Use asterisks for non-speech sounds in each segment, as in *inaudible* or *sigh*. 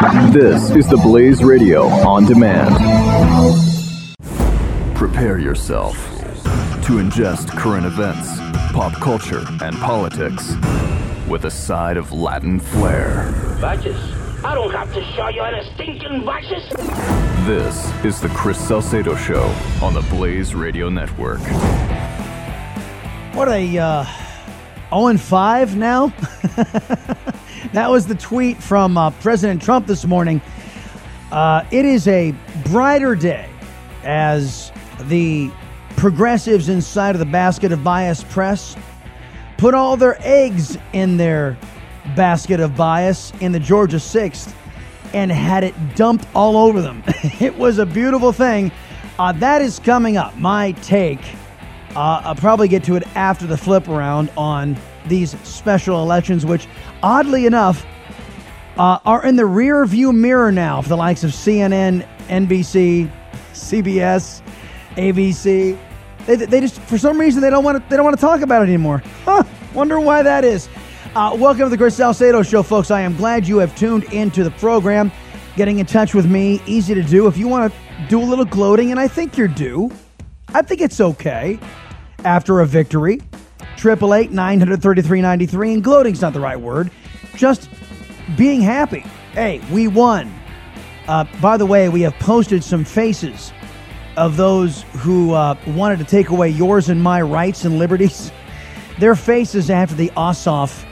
This is the Blaze Radio on demand. Prepare yourself to ingest current events, pop culture, and politics with a side of Latin flair. Vices? I don't have to show you any stinking vices. This is the Chris Salcedo Show on the Blaze Radio Network. What a uh, 0 and 5 now. *laughs* that was the tweet from uh, President Trump this morning. Uh, it is a brighter day as the progressives inside of the basket of bias press put all their eggs in their basket of bias in the Georgia 6th and had it dumped all over them. *laughs* it was a beautiful thing. Uh, that is coming up. My take. Uh, I'll probably get to it after the flip around on these special elections, which oddly enough uh, are in the rear view mirror now for the likes of CNN, NBC, CBS, ABC. They, they just for some reason they don't want to they don't want to talk about it anymore. Huh, wonder why that is. Uh, welcome to the Chris Salcedo Show, folks. I am glad you have tuned into the program. Getting in touch with me, easy to do. If you want to do a little gloating, and I think you're due, I think it's okay after a victory. Triple eight nine hundred thirty three ninety three, and gloating's not the right word. Just being happy. Hey, we won. Uh, by the way, we have posted some faces of those who uh, wanted to take away yours and my rights and liberties. *laughs* Their faces after the Ossoff,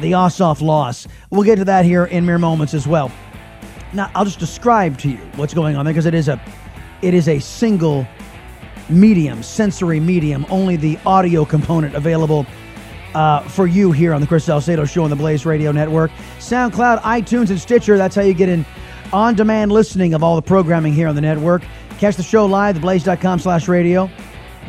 the Ossoff loss. We'll get to that here in mere moments as well. Now, I'll just describe to you what's going on there because it is a, it is a single medium, sensory medium, only the audio component available uh, for you here on the Chris Salcedo Show on the Blaze Radio Network, SoundCloud, iTunes, and Stitcher. That's how you get in on-demand listening of all the programming here on the network. Catch the show live, theblaze.com slash radio,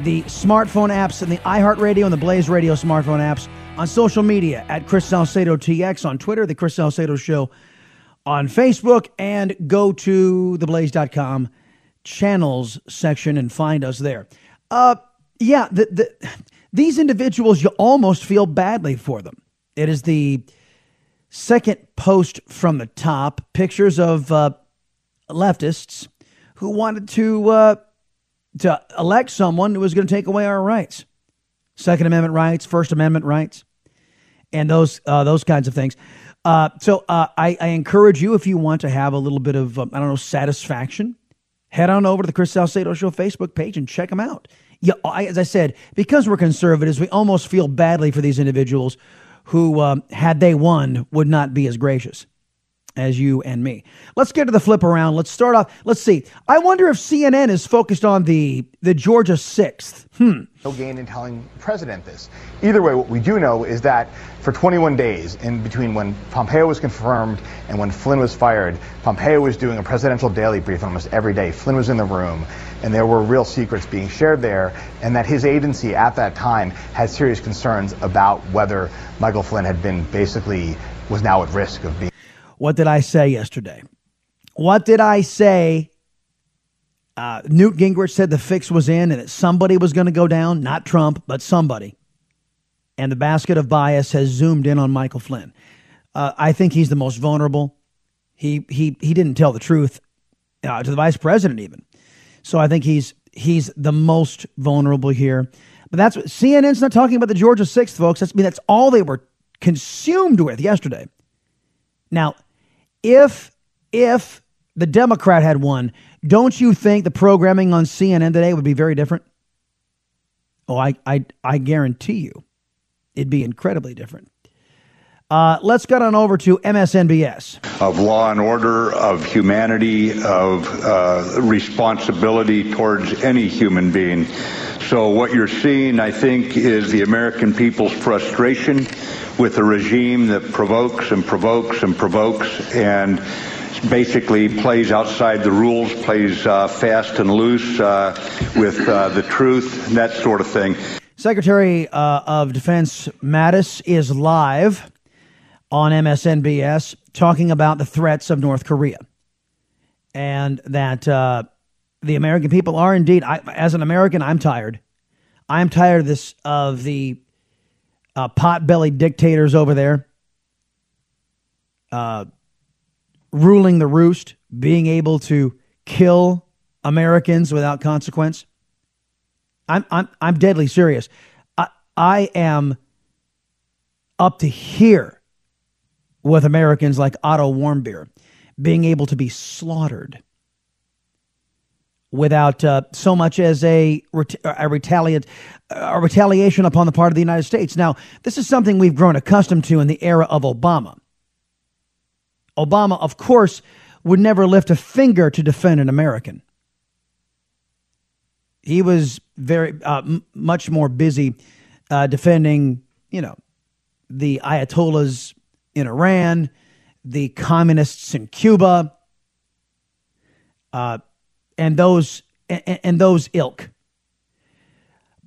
the smartphone apps and the iHeartRadio and the Blaze Radio smartphone apps on social media at Chris Salcedo TX on Twitter, the Chris Salcedo Show on Facebook, and go to theblaze.com channels section and find us there. Uh, yeah, the, the, these individuals, you almost feel badly for them. It is the second post from the top pictures of uh, leftists who wanted to uh, to elect someone who was going to take away our rights, Second Amendment rights, First Amendment rights, and those uh, those kinds of things. Uh, so uh, I, I, encourage you if you want to have a little bit of um, I don't know satisfaction, head on over to the Chris Salcedo Show Facebook page and check them out. Yeah, I, as I said, because we're conservatives, we almost feel badly for these individuals who, um, had they won, would not be as gracious as you and me. Let's get to the flip around. Let's start off. Let's see. I wonder if CNN is focused on the the Georgia sixth. Hmm. No gain in telling the president this. Either way, what we do know is that for 21 days, in between when Pompeo was confirmed and when Flynn was fired, Pompeo was doing a presidential daily brief almost every day. Flynn was in the room, and there were real secrets being shared there, and that his agency at that time had serious concerns about whether Michael Flynn had been basically was now at risk of being. What did I say yesterday? What did I say? Uh, Newt Gingrich said the fix was in and that somebody was going to go down, not Trump, but somebody. And the basket of bias has zoomed in on Michael Flynn. Uh, I think he's the most vulnerable. He he he didn't tell the truth uh, to the vice president even. So I think he's he's the most vulnerable here. But that's what CNN's not talking about the Georgia sixth, folks. That's I mean that's all they were consumed with yesterday. Now, if if the Democrat had won, don't you think the programming on CNN today would be very different? Oh, I I I guarantee you, it'd be incredibly different. Uh, let's get on over to MSNBS. Of law and order, of humanity, of uh, responsibility towards any human being. So, what you're seeing, I think, is the American people's frustration with a regime that provokes and provokes and provokes and basically plays outside the rules, plays uh, fast and loose uh, with uh, the truth, that sort of thing. Secretary uh, of Defense Mattis is live on MSNBS talking about the threats of North Korea and that uh, the American people are indeed, I, as an American, I'm tired. I'm tired of this, of the uh, pot bellied dictators over there. Uh, ruling the roost, being able to kill Americans without consequence. I'm I'm I'm deadly serious. I I am up to here with Americans like Otto Warmbier being able to be slaughtered without uh, so much as a, a, retaliate, a retaliation upon the part of the United States. Now, this is something we've grown accustomed to in the era of Obama. Obama, of course, would never lift a finger to defend an American. He was very uh, m- much more busy uh, defending, you know, the Ayatollahs in Iran, the communists in Cuba, uh, and those and, and, those ilk.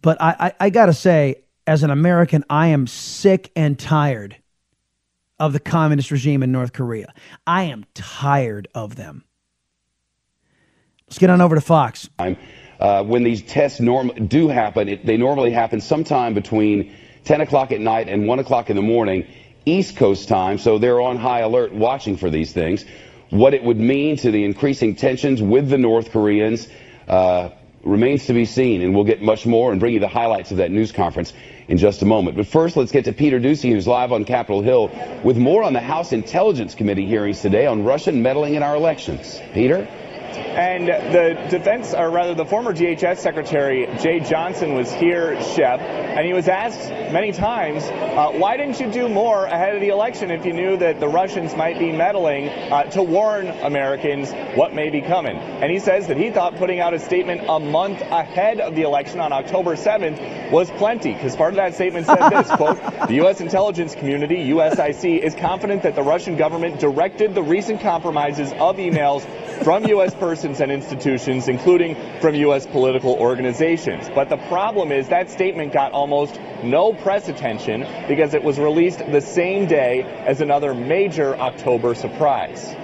But I, I, I got to say, as an American, I am sick and tired of the communist regime in North Korea. I am tired of them. Let's get on over to Fox. Uh, when these tests norm- do happen, it, they normally happen sometime between 10 o'clock at night and 1 o'clock in the morning, East Coast time, so they're on high alert watching for these things. What it would mean to the increasing tensions with the North Koreans uh, remains to be seen, and we'll get much more and bring you the highlights of that news conference in just a moment. But first, let's get to Peter Doocy, who's live on Capitol Hill with more on the House Intelligence Committee hearings today on Russian meddling in our elections. Peter? And the defense, or rather the former DHS Secretary Jeh Johnson was here, Shep, and he was asked many times, uh, why didn't you do more ahead of the election if you knew that the Russians might be meddling uh, to warn Americans what may be coming? And he says that he thought putting out a statement a month ahead of the election on October 7th was plenty, because part of that statement said this, *laughs* quote, the U.S. intelligence community, USIC, is confident that the Russian government directed the recent compromises of emails from U.S. persons and institutions, including from U.S. political organizations. But the problem is that statement got almost no press attention because it was released the same day as another major October surprise.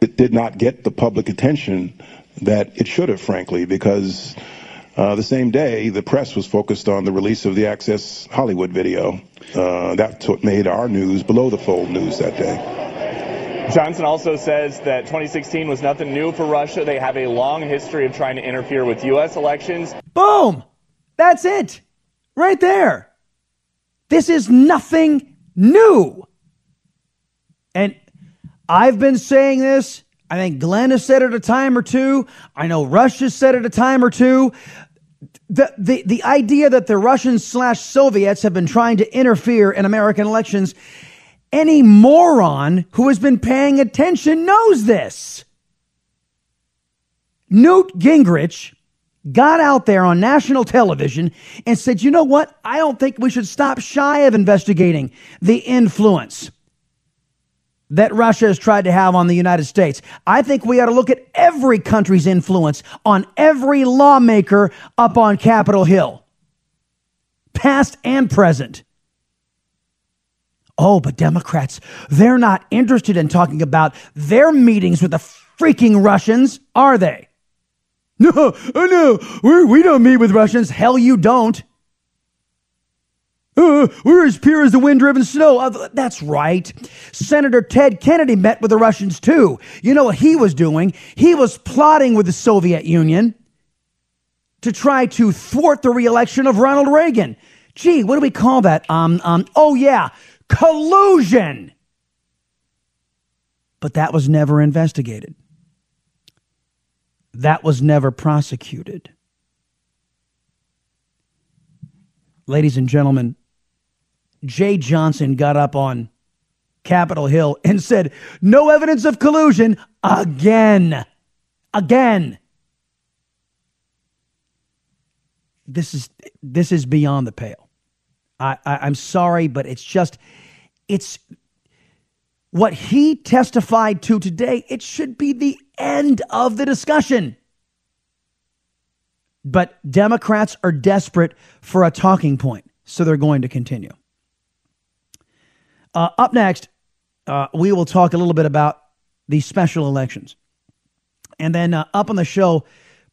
It did not get the public attention that it should have, frankly, because uh, the same day the press was focused on the release of the Access Hollywood video. Uh, that's what made our news below the fold news that day. Johnson also says that 2016 was nothing new for Russia. They have a long history of trying to interfere with U.S. elections. Boom! That's it. Right there. This is nothing new. And I've been saying this. I think Glenn has said it a time or two. I know Rush has said it a time or two. The, the, the idea that the Russians slash Soviets have been trying to interfere in American elections any moron who has been paying attention knows this. Newt Gingrich got out there on national television and said, you know what? I don't think we should stop shy of investigating the influence that Russia has tried to have on the United States. I think we ought to look at every country's influence on every lawmaker up on Capitol Hill, past and present. Oh, but Democrats, they're not interested in talking about their meetings with the freaking Russians, are they? *laughs* No, oh no, we're, we don't meet with Russians. Hell, you don't. Uh, we're as pure as the wind driven snow. Uh, that's right. Senator Ted Kennedy met with the Russians too. You know what he was doing? He was plotting with the Soviet Union to try to thwart the reelection of Ronald Reagan. Gee, what do we call that? Um, um, oh yeah, collusion. But that was never investigated. That was never prosecuted. Ladies and gentlemen, Jeh Johnson got up on Capitol Hill and said, No evidence of collusion again. Again. This is this is beyond the pale. I, I I'm sorry, but it's just it's what he testified to today. It should be the end of the discussion. But Democrats are desperate for a talking point, so they're going to continue. Uh, up next, uh, we will talk a little bit about the special elections. And then uh, up on the show,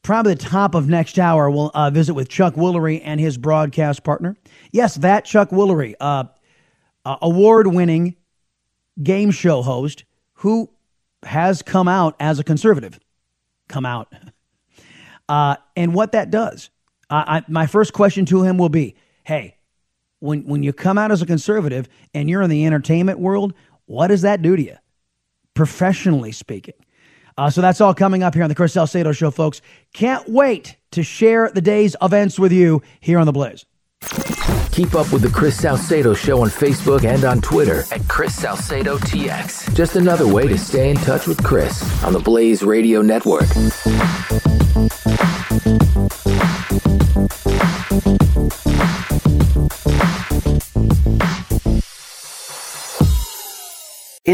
probably the top of next hour, we'll uh, visit with Chuck Woolery and his broadcast partner. Yes, that Chuck Woolery, uh, uh, award winning game show host who has come out as a conservative. Come out. *laughs* Uh, and what that does. I, my first question to him will be hey, when, when you come out as a conservative and you're in the entertainment world, what does that do to you, professionally speaking? Uh, so that's all coming up here on the Chris Salcedo Show, folks. Can't wait to share the day's events with you here on The Blaze. Keep up with the Chris Salcedo Show on Facebook and on Twitter at Chris Salcedo TX. Just another way to stay in touch with Chris on the Blaze Radio Network.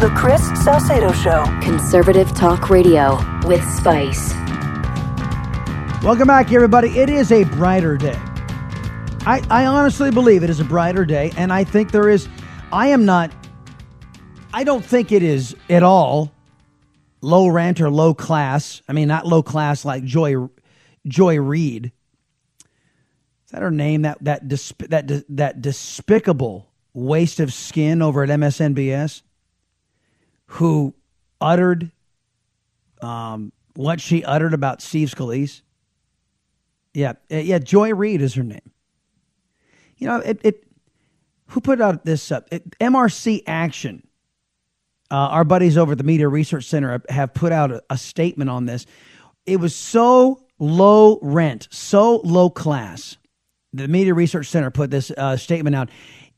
The Chris Salcedo Show. Conservative Talk Radio with Spice. Welcome back, everybody. It is a brighter day. I, I honestly believe it is a brighter day, and I think there is. I am not. I don't think it is at all low rent or low class. I mean, not low class like Joy Joy Reid. Is that her name? That that that that despicable waste of skin over at MSNBS who uttered um, what she uttered about Steve Scalise. Yeah, uh, yeah, Joy Reid is her name. You know, it, it who put out this uh, it, MRC Action. Uh, our buddies over at the Media Research Center have put out a, a statement on this. It was so low rent, so low class. The Media Research Center put this uh, statement out,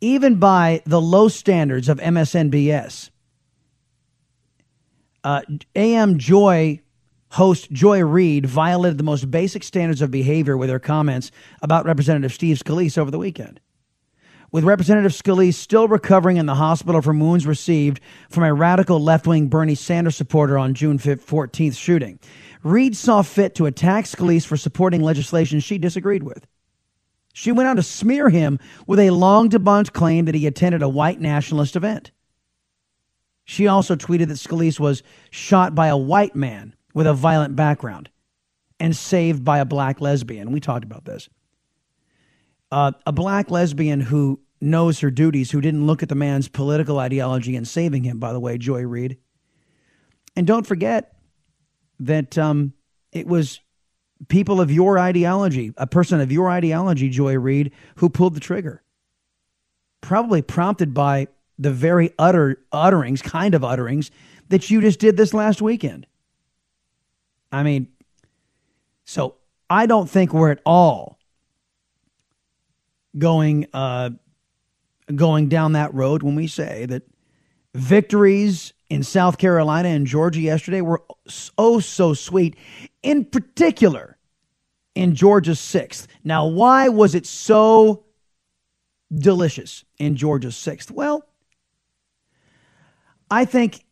even by the low standards of MSNBS uh, AM Joy host Joy Reid violated the most basic standards of behavior with her comments about Representative Steve Scalise over the weekend. With Representative Scalise still recovering in the hospital from wounds received from a radical left wing Bernie Sanders supporter on June 14th shooting, Reid saw fit to attack Scalise for supporting legislation she disagreed with. She went on to smear him with a long debunked claim that he attended a white nationalist event. She also tweeted that Scalise was shot by a white man with a violent background and saved by a black lesbian. We talked about this. Uh, a black lesbian who knows her duties, who didn't look at the man's political ideology in saving him, by the way, Joy Reid. And don't forget that um, it was people of your ideology, a person of your ideology, Joy Reid, who pulled the trigger. Probably prompted by the very utter utterings, kind of utterings that you just did this last weekend. I mean, so I don't think we're at all going uh, going down that road when we say that victories in South Carolina and Georgia yesterday were oh so sweet. In particular, in Georgia's sixth. Now, why was it so delicious in Georgia's sixth? Well, I think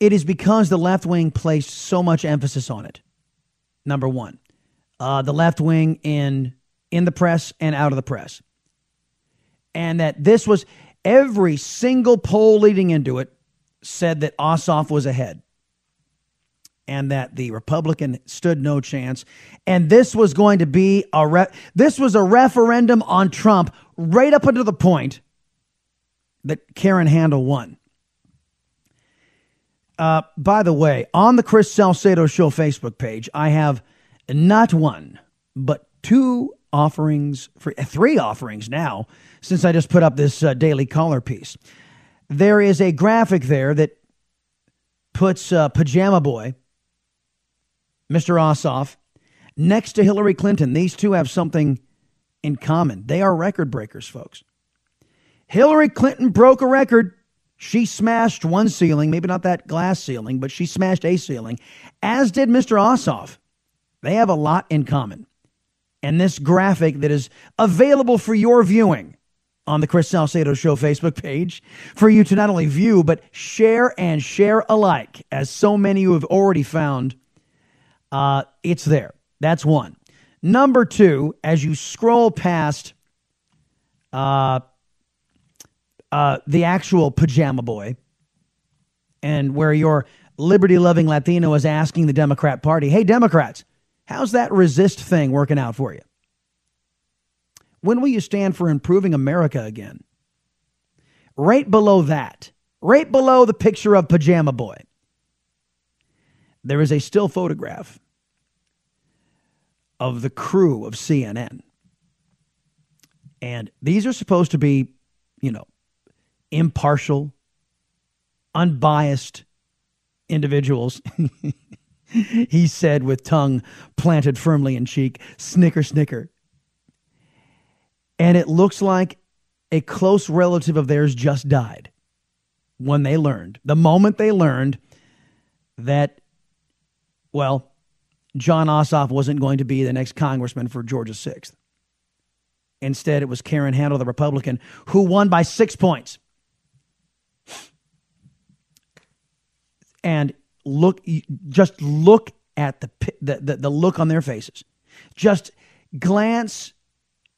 it is because the left wing placed so much emphasis on it. Number one, uh, the left wing in in the press and out of the press, and that this was every single poll leading into it said that Ossoff was ahead, and that the Republican stood no chance, and this was going to be a re- this was a referendum on Trump right up until the point that Karen Handel won. Uh, by the way, on the Chris Salcedo Show Facebook page, I have not one, but two offerings, for three offerings now, since I just put up this uh, daily caller piece. There is a graphic there that puts uh, Pajama Boy, Mr. Ossoff, next to Hillary Clinton. These two have something in common. They are record breakers, folks. Hillary Clinton broke a record she smashed one ceiling, maybe not that glass ceiling, but she smashed a ceiling, as did Mr. Ossoff. They have a lot in common. And this graphic that is available for your viewing on the Chris Salcedo Show Facebook page for you to not only view, but share and share alike, as so many you have already found. Uh, it's there. That's one. Number two, as you scroll past uh, uh, the actual pajama boy, and where your liberty loving Latino is asking the Democrat Party, hey, Democrats, how's that resist thing working out for you? When will you stand for improving America again? Right below that, right below the picture of Pajama Boy, there is a still photograph of the crew of CNN. And these are supposed to be, you know, impartial, unbiased individuals. *laughs* he said with tongue planted firmly in cheek, snicker, snicker. And it looks like a close relative of theirs just died when they learned, the moment they learned that, well, Jon Ossoff wasn't going to be the next congressman for Georgia 6th. Instead, it was Karen Handel, the Republican, who won by six points. And look, just look at the, the, the, the look on their faces. Just glance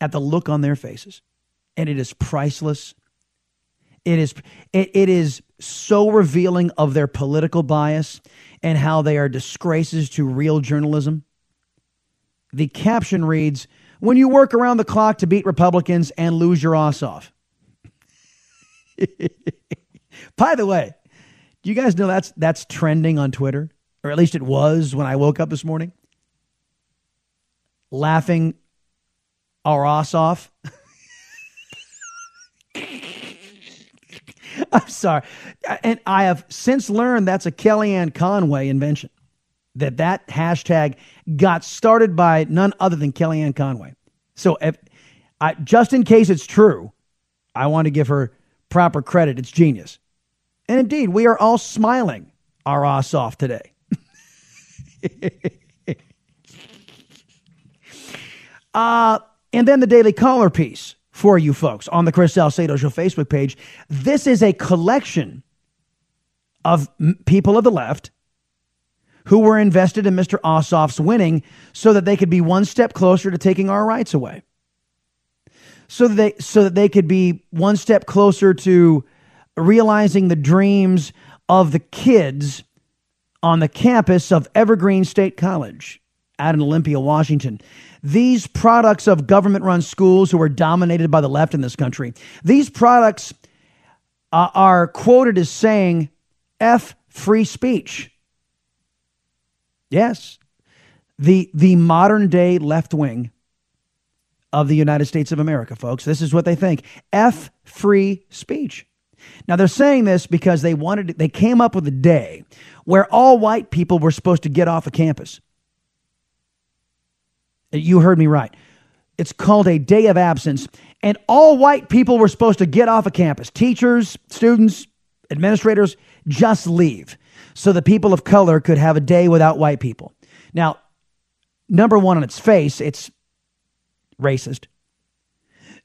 at the look on their faces. And it is priceless. It is, it, it is so revealing of their political bias and how they are disgraces to real journalism. The caption reads When you work around the clock to beat Republicans and lose your ass off. *laughs* By the way, do you guys know that's that's trending on Twitter? Or at least it was when I woke up this morning. Laughing our ass off. *laughs* I'm sorry. And I have since learned that's a Kellyanne Conway invention. That that hashtag got started by none other than Kellyanne Conway. So if I, just in case it's true, I want to give her proper credit. It's genius. And indeed, we are all smiling our ass off today. *laughs* uh, and then the Daily Caller piece for you folks on the Chris Salcedo Show Facebook page. This is a collection of people of the left who were invested in Mr. Ossoff's winning so that they could be one step closer to taking our rights away. So that they, so that they could be one step closer to realizing the dreams of the kids on the campus of Evergreen State College out in Olympia, Washington. These products of government run schools who are dominated by the left in this country, these products uh, are quoted as saying, F free speech. Yes, the, the modern day left wing of the United States of America, folks. This is what they think F free speech. Now they're saying this because they wanted they came up with a day where all white people were supposed to get off of campus. You heard me right. It's called a day of absence and all white people were supposed to get off of campus. Teachers, students, administrators just leave so the people of color could have a day without white people. Now, number 1 on its face, it's racist.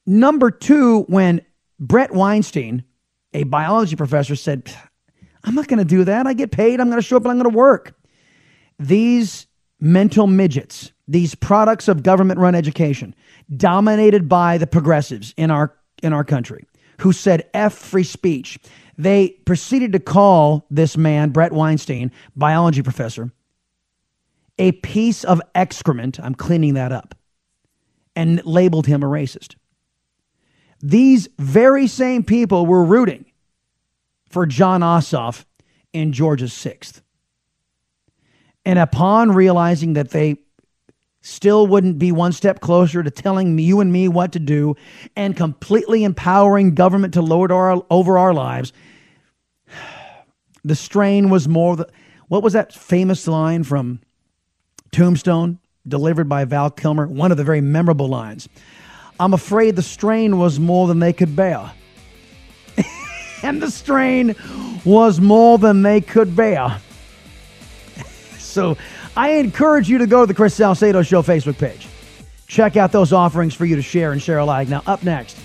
Number 2 when Bret Weinstein a biology professor said, I'm not going to do that. I get paid. I'm going to show up and I'm going to work. These mental midgets, these products of government run education, dominated by the progressives in our, in our country, who said F free speech, they proceeded to call this man, Bret Weinstein, biology professor, a piece of excrement. I'm cleaning that up. And labeled him a racist. These very same people were rooting for Jon Ossoff in Georgia's sixth. And upon realizing that they still wouldn't be one step closer to telling you and me what to do and completely empowering government to lord our, over our lives, *sighs* the strain was more. The, what was that famous line from Tombstone, delivered by Val Kilmer? One of the very memorable lines. I'm afraid the strain was more than they could bear. *laughs* and the strain was more than they could bear. *laughs* so I encourage you to go to the Chris Salcedo Show Facebook page. check out those offerings for you to share and share alike. Now, up next,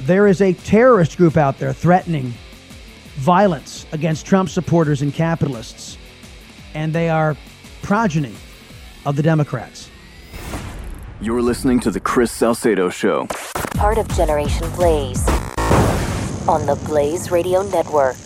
there is a terrorist group out there threatening violence against Trump supporters and capitalists, and they are progeny of the Democrats. You're listening to The Chris Salcedo Show. Part of Generation Blaze on the Blaze Radio Network.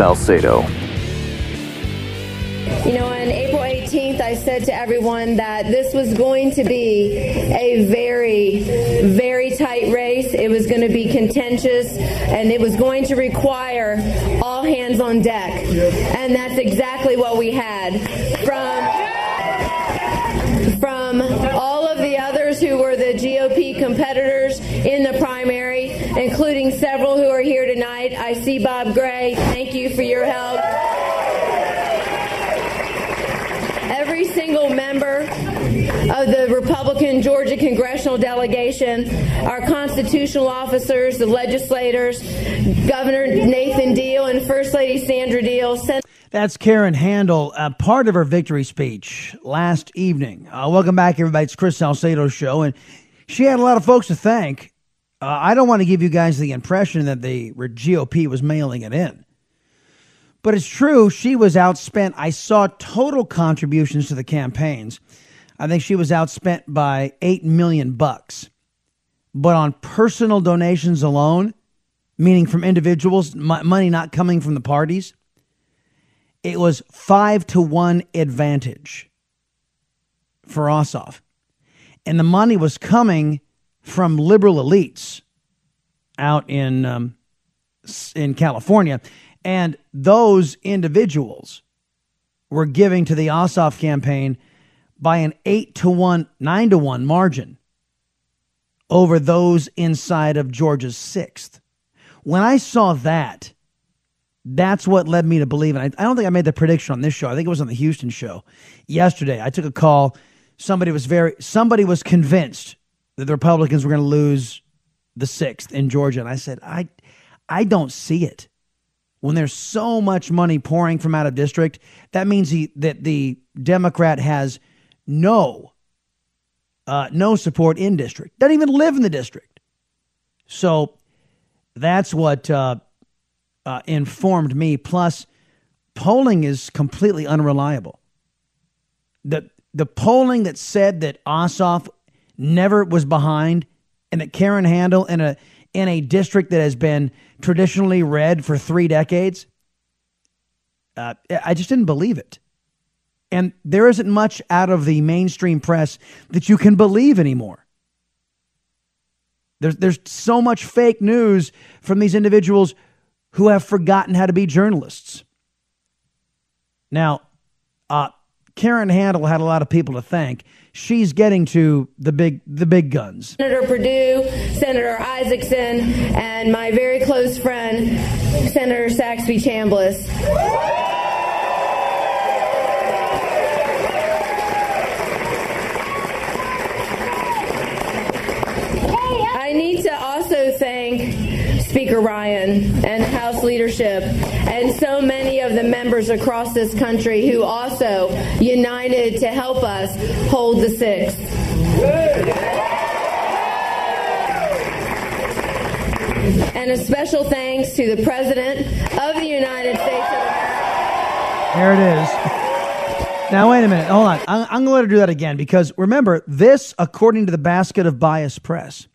Salcedo. You know, on April 18th, I said to everyone that this was going to be a very, very tight race. It was going to be contentious, and it was going to require all hands on deck. And that's exactly what we had. From from all of the others who were the GOP competitors in the primary, including several who are here see Bob Gray. Thank you for your help. Every single member of the Republican Georgia congressional delegation, our constitutional officers, the legislators, Governor Nathan Deal and First Lady Sandra Deal, Sen- That's Karen Handel, uh, part of her victory speech last evening. Uh, welcome back, everybody. It's Chris Salcedo show, and she had a lot of folks to thank. Uh, I don't want to give you guys the impression that the GOP was mailing it in, but it's true. She was outspent. I saw total contributions to the campaigns. I think she was outspent by eight million bucks, but on personal donations alone, meaning from individuals, money not coming from the parties it was five to one advantage for Ossoff. And the money was coming from liberal elites out in, um, in California. And those individuals were giving to the Ossoff campaign by an eight to one, nine to one margin over those inside of Georgia's sixth. When I saw that, that's what led me to believe. And I, I don't think I made the prediction on this show. I think it was on the Houston show yesterday. I took a call. Somebody was very somebody was convinced that the Republicans were going to lose the sixth in Georgia, and I said, I I don't see it. When there's so much money pouring from out of district, that means he, that the Democrat has no uh, no support in district. Doesn't even live in the district. So that's what uh, uh, informed me. Plus, polling is completely unreliable. The the polling that said that Ossoff never was behind, and that Karen Handel in a in a district that has been traditionally red for three decades, uh, I just didn't believe it. And there isn't much out of the mainstream press that you can believe anymore. There's, there's so much fake news from these individuals who have forgotten how to be journalists. Now, uh, Karen Handel had a lot of people to thank. She's getting to the big the big guns. Senator Perdue, Senator Isakson, and my very close friend, Senator Saxby Chambliss. I need to also thank Speaker Ryan and House leadership and so many of the members across this country who also united to help us hold the six. And a special thanks to the President of the United States of America. There it is. Now, wait a minute. Hold on. I'm, I'm going to let her do that again because remember, this, according to the basket of bias press,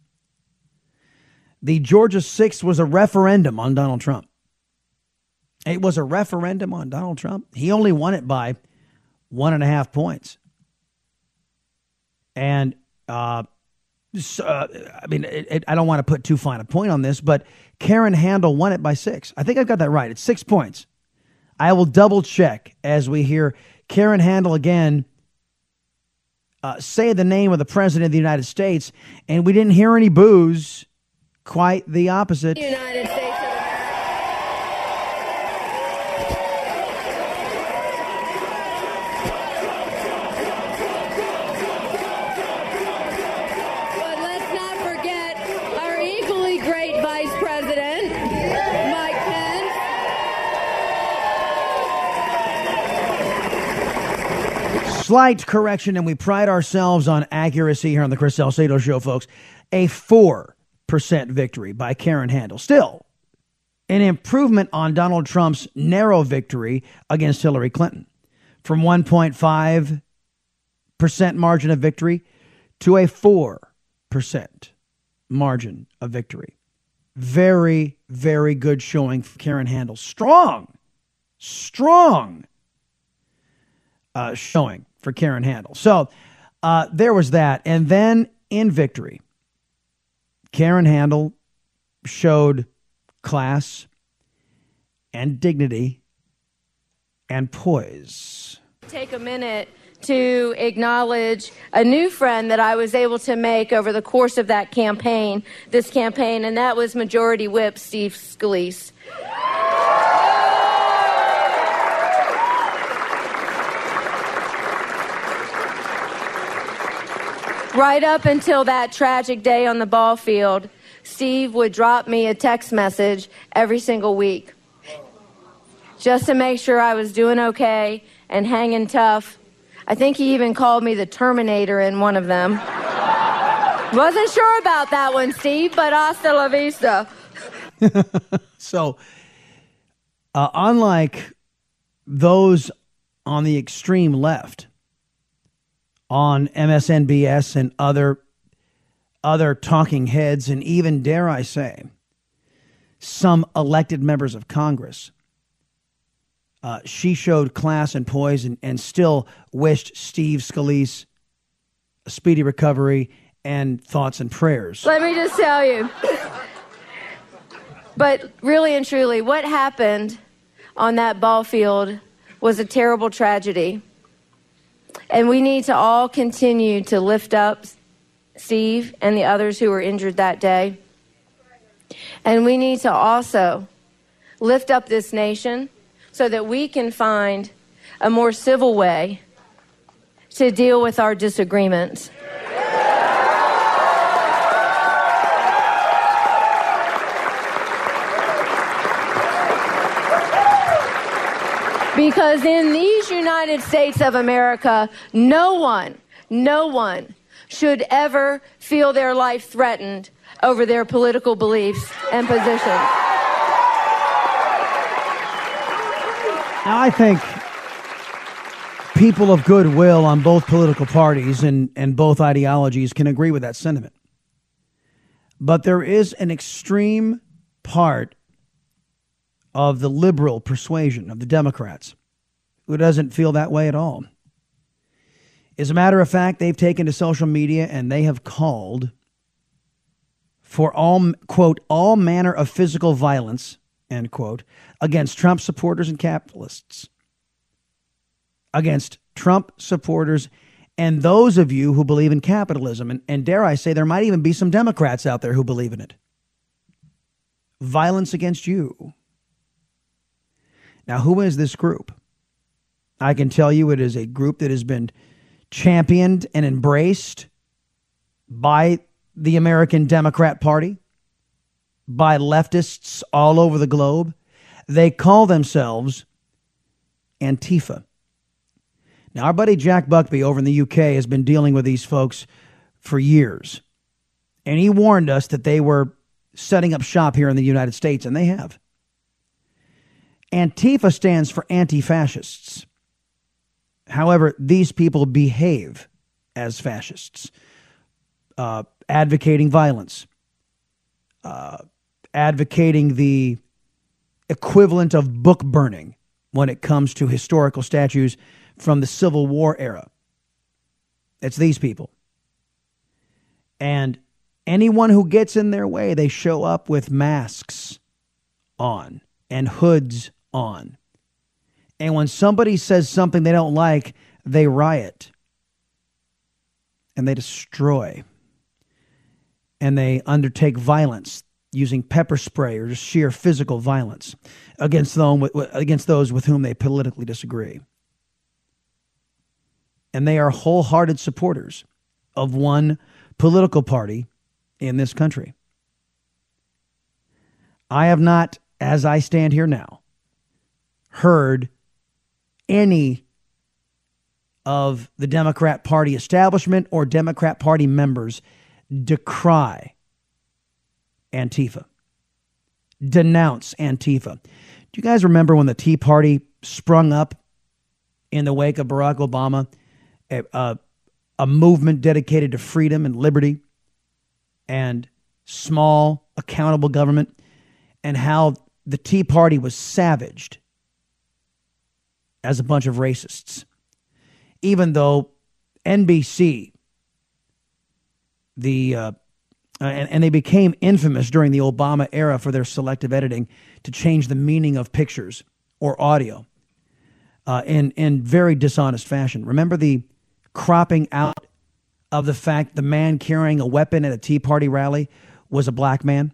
the Georgia 6 was a referendum on Donald Trump. It was a referendum on Donald Trump. He only won it by one and a half points. And, uh, so, uh, I mean, it, it, I don't want to put too fine a point on this, but Karen Handel won it by six. I think I've got that right. It's six points. I will double check as we hear Karen Handel again uh, say the name of the President of the United States, and we didn't hear any boos. Quite the opposite. United States. slight correction, and we pride ourselves on accuracy here on the Chris Salcedo Show, folks. A four victory by Karen Handel. Still, an improvement on Donald Trump's narrow victory against Hillary Clinton from 1.5% margin of victory to a 4% margin of victory. Very, very good showing for Karen Handel. Strong, strong uh, showing for Karen Handel. So uh, there was that. And then in victory, Karen Handel showed class and dignity and poise. Take a minute to acknowledge a new friend that I was able to make over the course of that campaign, this campaign, and that was Majority Whip Steve Scalise. Right up until that tragic day on the ball field, Steve would drop me a text message every single week just to make sure I was doing okay and hanging tough. I think he even called me the Terminator in one of them. Wasn't sure about that one, Steve, but hasta la vista. *laughs* so, uh, unlike those on the extreme left, on MSNBS and other other talking heads, and even dare I say, some elected members of Congress. Uh, she showed class and poise and, and still wished Steve Scalise a speedy recovery and thoughts and prayers. Let me just tell you. but really and truly, what happened on that ball field was a terrible tragedy. And we need to all continue to lift up Steve and the others who were injured that day. And we need to also lift up this nation so that we can find a more civil way to deal with our disagreements. Because in these United States of America, no one, no one should ever feel their life threatened over their political beliefs and positions. Now, I think people of goodwill on both political parties and, and both ideologies can agree with that sentiment. But there is an extreme part of the liberal persuasion of the Democrats who doesn't feel that way at all. As a matter of fact, they've taken to social media and they have called for all, quote, all manner of physical violence, end quote, against Trump supporters and capitalists. Against Trump supporters and those of you who believe in capitalism. And, and dare I say, there might even be some Democrats out there who believe in it. Violence against you. Now, who is this group? I can tell you it is a group that has been championed and embraced by the American Democrat Party, by leftists all over the globe. They call themselves Antifa. Now, our buddy Jack Buckby over in the UK has been dealing with these folks for years. And he warned us that they were setting up shop here in the United States, and they have. Antifa stands for anti fascists. However, these people behave as fascists, uh, advocating violence, uh, advocating the equivalent of book burning when it comes to historical statues from the Civil War era. It's these people. And anyone who gets in their way, they show up with masks on and hoods on. And when somebody says something they don't like, they riot and they destroy and they undertake violence using pepper spray or just sheer physical violence against, them, against those with whom they politically disagree. And they are wholehearted supporters of one political party in this country. I have not, as I stand here now, heard any of the Democrat Party establishment or Democrat Party members decry Antifa, denounce Antifa. Do you guys remember when the Tea Party sprung up in the wake of Barack Obama? A, a, a movement dedicated to freedom and liberty and small, accountable government, and how the Tea Party was savaged as a bunch of racists. Even though NBC, the uh, and, and they became infamous during the Obama era for their selective editing to change the meaning of pictures or audio uh, in in very dishonest fashion. Remember the cropping out of the fact the man carrying a weapon at a Tea Party rally was a black man.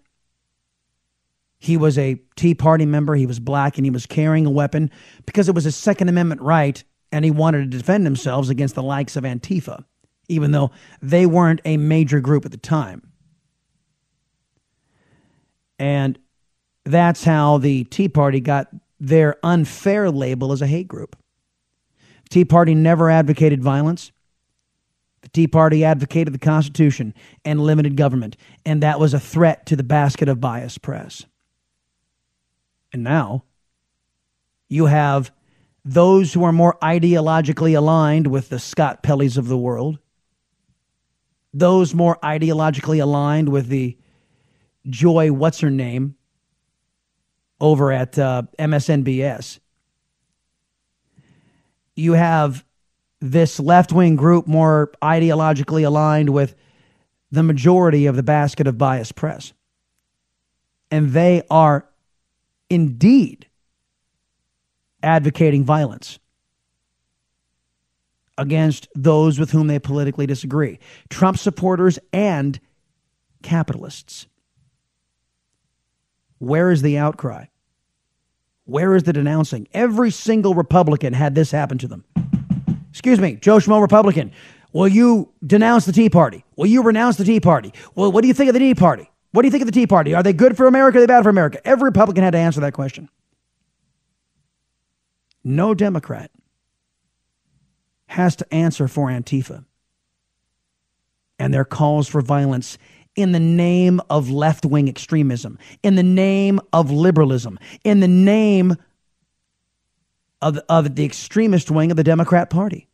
He was a Tea Party member. He was black and he was carrying a weapon because it was a Second Amendment right and he wanted to defend himself against the likes of Antifa, even though they weren't a major group at the time. And that's how the Tea Party got their unfair label as a hate group. Tea Party never advocated violence. The Tea Party advocated the Constitution and limited government, and that was a threat to the basket of bias press. And now you have those who are more ideologically aligned with the Scott Pelley's of the world, those more ideologically aligned with the Joy, what's her name, over at uh, MSNBS. You have this left wing group more ideologically aligned with the majority of the basket of biased press. And they are indeed advocating violence against those with whom they politically disagree Trump supporters and capitalists. Where is the outcry? Where is the denouncing? Every single Republican had this happen to them. Excuse me, Joe Schmo Republican. Will you denounce the Tea Party? Will you renounce the Tea Party? Well, what do you think of the Tea Party? What do you think of the Tea Party? Are they good for America? Are they bad for America? Every Republican had to answer that question. No Democrat has to answer for Antifa and their calls for violence in the name of left wing extremism, in the name of liberalism, in the name of, of the extremist wing of the Democrat Party.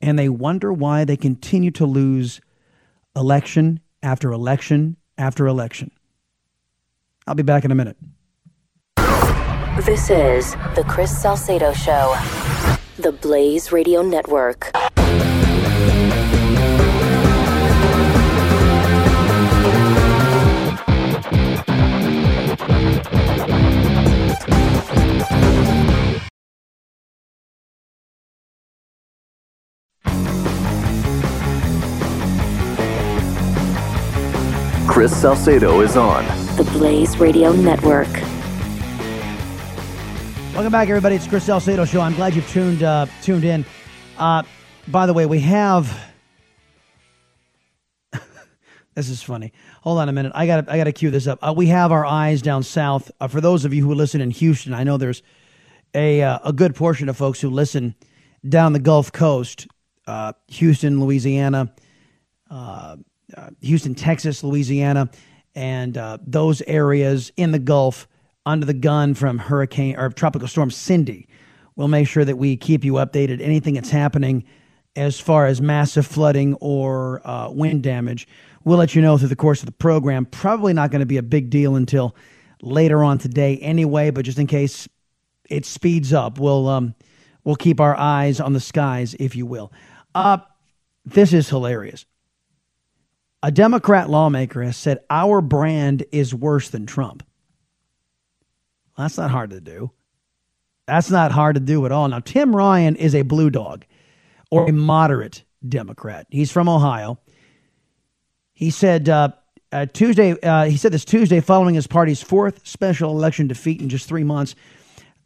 And they wonder why they continue to lose election after election after election. I'll be back in a minute. This is The Chris Salcedo Show, the Blaze Radio Network. Chris Salcedo is on the Blaze Radio Network. Welcome back, everybody. It's Chris Salcedo Show. I'm glad you've tuned uh, tuned in. Uh, by the way, we have. *laughs* this is funny. Hold on a minute. I got I got to cue this up. Uh, we have our eyes down south. Uh, for those of you who listen in Houston, I know there's a uh, a good portion of folks who listen down the Gulf Coast, uh, Houston, Louisiana, Houston, Texas, Louisiana, and those areas in the Gulf under the gun from hurricane or tropical storm Cindy. We'll make sure that we keep you updated. Anything that's happening as far as massive flooding or uh, wind damage, we'll let you know through the course of the program. Probably not going to be a big deal until later on today, anyway. But just in case it speeds up, we'll um, we'll keep our eyes on the skies, if you will. Uh, this is hilarious. A Democrat lawmaker has said our brand is worse than Trump. That's not hard to do. That's not hard to do at all. Now, Tim Ryan is a blue dog or a moderate Democrat. He's from Ohio. He said uh, uh, Tuesday, uh, he said this Tuesday following his party's fourth special election defeat in just three months.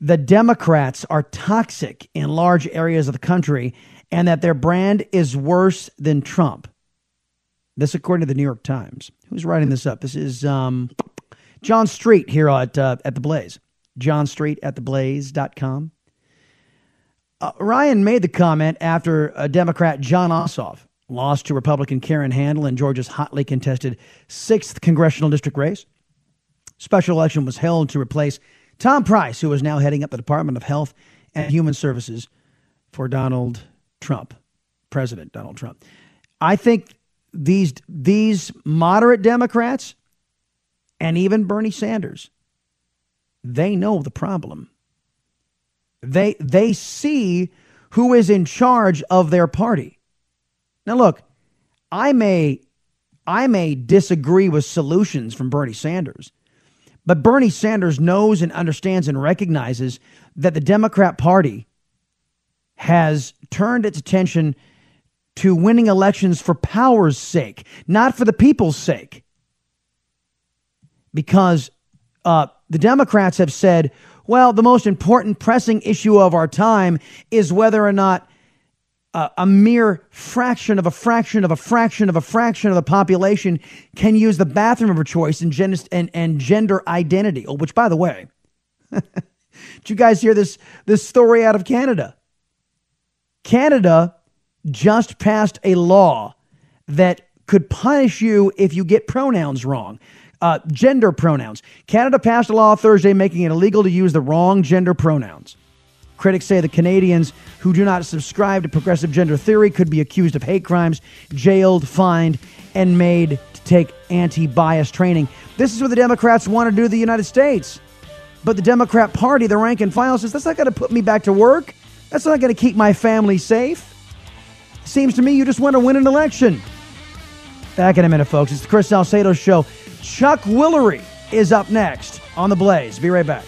The Democrats are toxic in large areas of the country and that their brand is worse than Trump. This, according to the New York Times. Who's writing this up? This is um, Jon Street here at, uh, at the Blaze. Jon Street at theblaze.com. Uh, Ryan made the comment after a Democrat Jon Ossoff lost to Republican Karen Handel in Georgia's hotly contested 6th congressional district race. Special election was held to replace Tom Price, who is now heading up the Department of Health and Human Services for Donald Trump, President Donald Trump. I think these these moderate Democrats and even Bernie Sanders, they know the problem. They they see who is in charge of their party. Now look, I may I may disagree with solutions from Bernie Sanders, but Bernie Sanders knows and understands and recognizes that the Democrat Party has turned its attention to winning elections for power's sake, not for the people's sake. Because uh, the Democrats have said, well, the most important pressing issue of our time is whether or not uh, a mere fraction of a fraction of a fraction of a fraction of the population can use the bathroom of her choice and, gen- and, and gender identity. Oh, which, by the way, *laughs* did you guys hear this, this story out of Canada? Canada just passed a law that could punish you if you get pronouns wrong. Uh, gender pronouns. Canada passed a law Thursday making it illegal to use the wrong gender pronouns. Critics say the Canadians who do not subscribe to progressive gender theory could be accused of hate crimes, jailed, fined, and made to take anti bias training. This is what the Democrats want to do to the United States. But the Democrat Party, the rank and file, says that's not going to put me back to work. That's not going to keep my family safe. Seems to me you just want to win an election. Back in a minute, folks. It's the Chris Salcedo Show. Chuck Willery is up next on The Blaze. Be right back.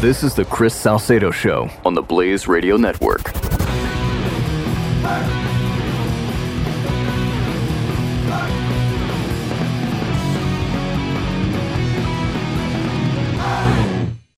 This is the Chris Salcedo Show on the Blaze Radio Network.